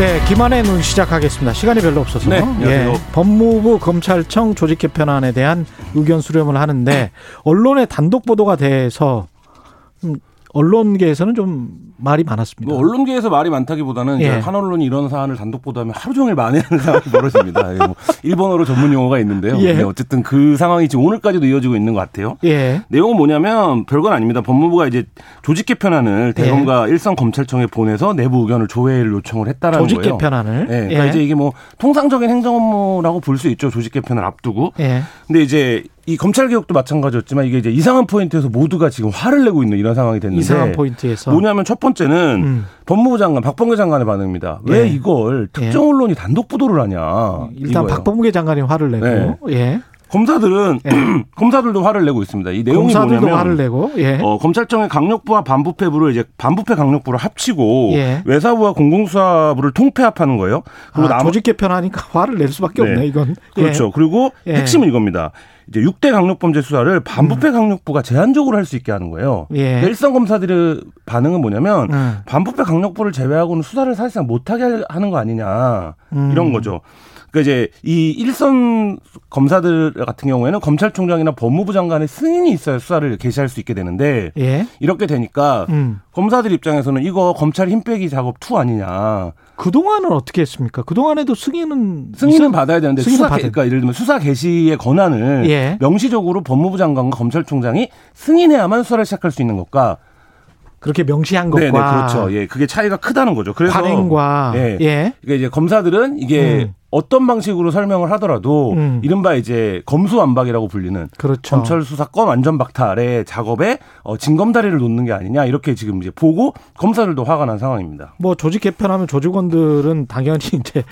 네, 김한의 눈 시작하겠습니다. 시간이 별로 없어서. 네. 예, 법무부 검찰청 조직 개편안에 대한 의견 수렴을 하는데 언론의 단독 보도가 돼서 음, 언론계에서는 좀 말이 많았습니다. 뭐 언론계에서 말이 많다기보다는 예. 한 언론이 이런 사안을 단독 보도하면 하루 종일 만회하는 상황이 벌어집니다. 뭐 일본어로 전문 용어가 있는데요. 예. 네, 어쨌든 그 상황이 지금 오늘까지도 이어지고 있는 것 같아요. 예. 내용은 뭐냐면 별건 아닙니다. 법무부가 이제 조직 개편안을 대검과 일선 검찰청에 보내서 내부 의견을 조회를 요청을 했다라는 예. 조직 거예요. 개편안을. 네, 그러니까 예. 이제 이게 뭐 통상적인 행정 업무라고 볼 수 있죠. 조직 개편을 앞두고. 예. 근데 이제 이 검찰 개혁도 마찬가지였지만 이게 이제 이상한 포인트에서 모두가 지금 화를 내고 있는 이런 상황이 됐는데 이상한 포인트에서 뭐냐면 첫 번째는 음. 법무부 장관 박범계 장관의 반응입니다. 왜 예. 이걸 특정 언론이 단독 보도를 하냐? 일단 이거예요. 박범계 장관이 화를 내고 네. 예. 검사들은 검사들도 화를 내고 있습니다. 이 내용이 검사들도 뭐냐면 화를 내고 예. 어, 검찰청의 강력부와 반부패부를 이제 반부패 강력부를 합치고 예. 외사부와 공공수사부를 통폐합하는 거예요. 그리고 아, 나머- 조직 개편하니까 화를 낼 수밖에 네. 없네 이건. 예. 그렇죠. 그리고 예. 핵심은 이겁니다. 이제 6대 강력범죄 수사를 반부패 강력부가 제한적으로 할 수 있게 하는 거예요. 음. 예. 일선 검사들의 반응은 뭐냐면 음. 반부패 강력부를 제외하고는 수사를 사실상 못하게 하는 거 아니냐 음. 이런 거죠. 그러니까 이제 이 일선 검사들 같은 경우에는 검찰총장이나 법무부 장관의 승인이 있어야 수사를 개시할 수 있게 되는데 예. 이렇게 되니까 음. 검사들 입장에서는 이거 검찰 힘 빼기 작업 2 아니냐. 그동안은 어떻게 했습니까? 그동안에도 승인은 승인은 있었- 받아야 되는데 승인은 수사 개, 그러니까 예를 들면 수사 개시의 권한을 예. 명시적으로 법무부 장관과 검찰총장이 승인해야만 수사를 시작할 수 있는 것과 그렇게 명시한 것과 네, 네, 그렇죠. 예, 그게 차이가 크다는 거죠. 그래서 관행과 예. 예. 그러니까 이제 검사들은 이게 음. 어떤 방식으로 설명을 하더라도 음. 이른바 이제 검수완박이라고 불리는 그렇죠. 검찰 수사권 완전 박탈의 작업에 어, 징검다리를 놓는 게 아니냐 이렇게 지금 이제 보고 검사들도 화가 난 상황입니다. 뭐 조직 개편하면 조직원들은 당연히 이제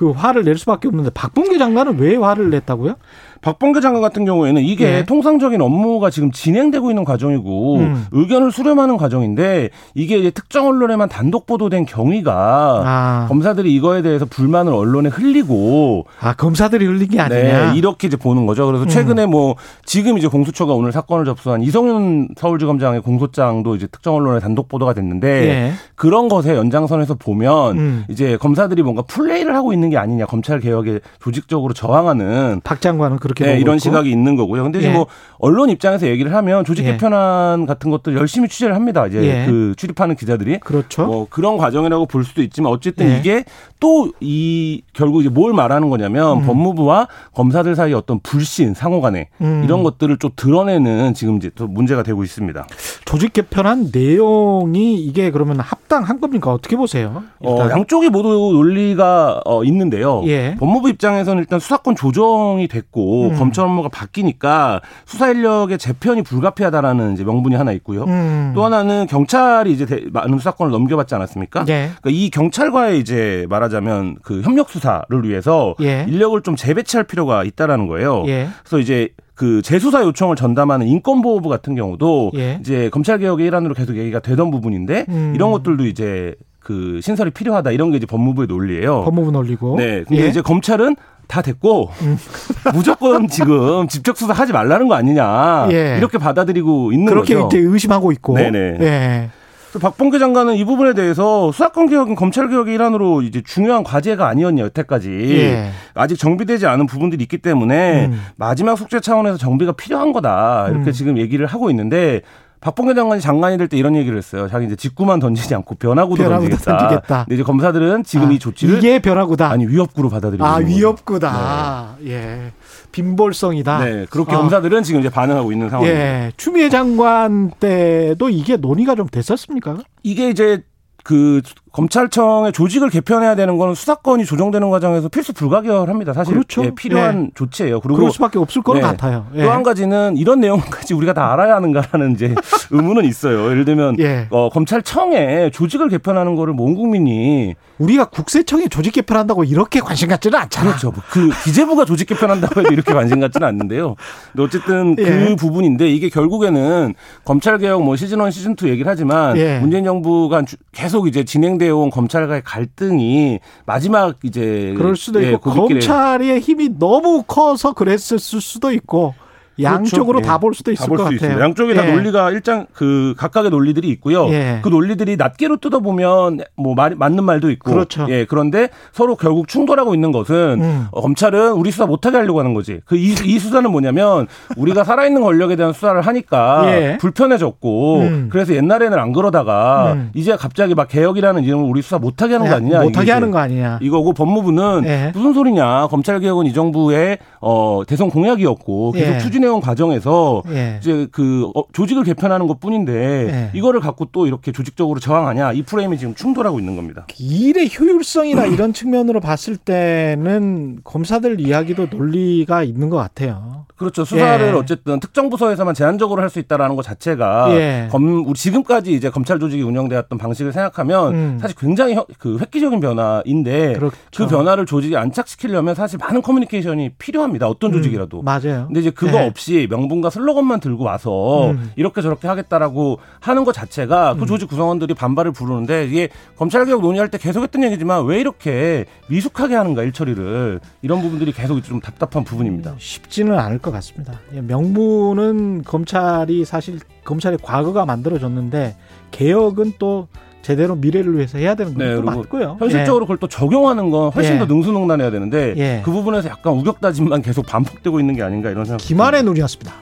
그 화를 낼 수밖에 없는데 박봉계 장관은 왜 화를 냈다고요? 박범계 장관 같은 경우에는 이게 예. 통상적인 업무가 지금 진행되고 있는 과정이고 음. 의견을 수렴하는 과정인데 이게 이제 특정 언론에만 단독 보도된 경위가 아, 검사들이 이거에 대해서 불만을 언론에 흘리고 아 검사들이 흘린 게 아니냐? 네, 이렇게 이제 보는 거죠. 그래서 최근에 뭐 지금 이제 공수처가 오늘 사건을 접수한 이성윤 서울지검장의 공소장도 이제 특정 언론에 단독 보도가 됐는데 예. 그런 것의 연장선에서 보면 음. 이제 검사들이 뭔가 플레이를 하고 있는 게 아니냐 검찰 개혁에 조직적으로 저항하는 박 장관은 그렇게 네, 이런 있고. 시각이 있는 거고요. 근데 이제 예. 뭐 언론 입장에서 얘기를 하면 조직 예. 개편안 같은 것들 열심히 취재를 합니다. 이제 예. 그 출입하는 기자들이 그렇죠. 뭐 그런 과정이라고 볼 수도 있지만 어쨌든 예. 이게 또 이 결국 이제 뭘 말하는 거냐면 음. 법무부와 검사들 사이 어떤 불신 상호간에 음. 이런 것들을 좀 드러내는 지금 이제 또 문제가 되고 있습니다. 조직 개편한 내용이 이게 그러면 합당한 겁니까? 어떻게 보세요? 어. 양쪽이 모두 논리가 어, 있는 데요. 예. 법무부 입장에서는 일단 수사권 조정이 됐고 음. 검찰 업무가 바뀌니까 수사 인력의 재편이 불가피하다라는 이제 명분이 하나 있고요. 음. 또 하나는 경찰이 이제 대- 많은 수사권을 넘겨받지 않았습니까? 예. 그러니까 이 경찰과의 이제 말하자면 그 협력 수사를 위해서 예. 인력을 좀 재배치할 필요가 있다라는 거예요. 예. 그래서 이제 그 재수사 요청을 전담하는 인권보호부 같은 경우도 예. 이제 검찰 개혁의 일환으로 계속 얘기가 되던 부분인데 음. 이런 것들도 이제 그 신설이 필요하다 이런 게 이제 법무부의 논리예요. 법무부 놀리고. 네. 근데 예. 이제 검찰은 다 됐고 음. 무조건 지금 직접 수사 하지 말라는 거 아니냐 예. 이렇게 받아들이고 있는 그렇게 거죠. 이제 의심하고 있고. 네네. 예. 박봉계 장관은 이 부분에 대해서 수사권 개혁은 검찰 개혁의 일환으로 이제 중요한 과제가 아니었냐 여태까지 예. 아직 정비되지 않은 부분들이 있기 때문에 음. 마지막 숙제 차원에서 정비가 필요한 거다 이렇게 음. 지금 얘기를 하고 있는데 박봉계 장관이 장관이 될 때 이런 얘기를 했어요. 자기 이제 직구만 던지지 않고 변화구도 변화구도 던지겠다. 던지겠다. 근데 이제 검사들은 지금 아, 이 조치를 이게 변화구다. 아니 위협구로 받아들이고 아. 위협구다. 예. 빈볼성이다. 네, 그렇게 아. 검사들은 지금 이제 반응하고 있는 상황입니다. 예. 추미애 장관 때도 이게 논의가 좀 됐었습니까? 이게 이제 그 검찰청의 조직을 개편해야 되는 거는 수사권이 조정되는 과정에서 필수 불가결합니다. 사실 그렇죠. 예, 필요한 조치예요. 그리고 그럴 수밖에 없을 것 네. 같아요. 예. 또한 가지는 이런 내용까지 우리가 다 알아야 하는가라는 이제 의문은 있어요. 예를 들면 예. 어, 검찰청의 조직을 개편하는 거를 뭐온 국민이 우리가 국세청이 조직 개편한다고 이렇게 관심 갖지는 않잖아. 그렇죠. 뭐그 기재부가 조직 개편한다고 해도 이렇게 관심 갖지는 않는데요. 근데 어쨌든 그 예. 부분인데 이게 결국에는 검찰 개혁 뭐 시즌 1, 시즌 2 얘기를 하지만 예. 문재인 정부가 주- 계속 이제 진행 되어 온 검찰과의 갈등이 마지막 이제 그럴 수도 예, 있고 고깃길에 검찰의 힘이 너무 커서 그랬을 수도 있고 양쪽으로 그렇죠. 다 예. 볼 수도 있을 다 볼 것 수 같아요. 있습니다. 양쪽에 다 예. 논리가 일장 그 각각의 논리들이 있고요. 예. 그 논리들이 낱개로 뜯어 보면 뭐 말, 맞는 말도 있고, 그렇죠. 예 그런데 서로 결국 충돌하고 있는 것은 음. 어, 검찰은 우리 수사 못하게 하려고 하는 거지. 그이 이 수사는 뭐냐면 우리가 살아있는 권력에 대한 수사를 하니까 예. 불편해졌고, 음. 그래서 옛날에는 안 그러다가 음. 이제 갑자기 막 개혁이라는 이름으로 우리 수사 못하게 하는 거 아니냐? 못하게 하는 거 아니냐. 이거고 법무부는 예. 무슨 소리냐? 검찰 개혁은 이 정부의 어 대선 공약이었고 계속 예. 추진해 온 과정에서 예. 이제 그 어, 조직을 개편하는 것 뿐인데 예. 이거를 갖고 또 이렇게 조직적으로 저항하냐 이 프레임이 지금 충돌하고 있는 겁니다. 일의 효율성이나 이런 측면으로 봤을 때는 검사들 이야기도 논리가 있는 것 같아요. 그렇죠. 수사를 예. 어쨌든 특정 부서에서만 제한적으로 할 수 있다라는 것 자체가 예. 검 우리 지금까지 이제 검찰 조직이 운영되었던 방식을 생각하면 음. 사실 굉장히 혀- 그 획기적인 변화인데 그렇죠. 그 변화를 조직에 안착시키려면 사실 많은 커뮤니케이션이 필요합니다. 어떤 조직이라도. 음, 맞아요. 근데 이제 그거 예. 없이 명분과 슬로건만 들고 와서 음. 이렇게 저렇게 하겠다라고 하는 것 자체가 그 조직 구성원들이 반발을 부르는데 이게 검찰개혁 논의할 때 계속했던 얘기지만 왜 이렇게 미숙하게 하는가 일처리를 이런 부분들이 계속 좀 답답한 부분입니다. 쉽지는 않을 것 같습니다. 예, 명분은 검찰이 사실 검찰의 과거가 만들어졌는데 개혁은 또 제대로 미래를 위해서 해야 되는 네, 것도 그리고 맞고요. 현실적으로 그걸 또 적용하는 건 훨씬 예. 더 능수능란해야 되는데 예. 그 부분에서 약간 우격다짐만 계속 반복되고 있는 게 아닌가 이런 생각. 예. 김한의 눈이었습니다.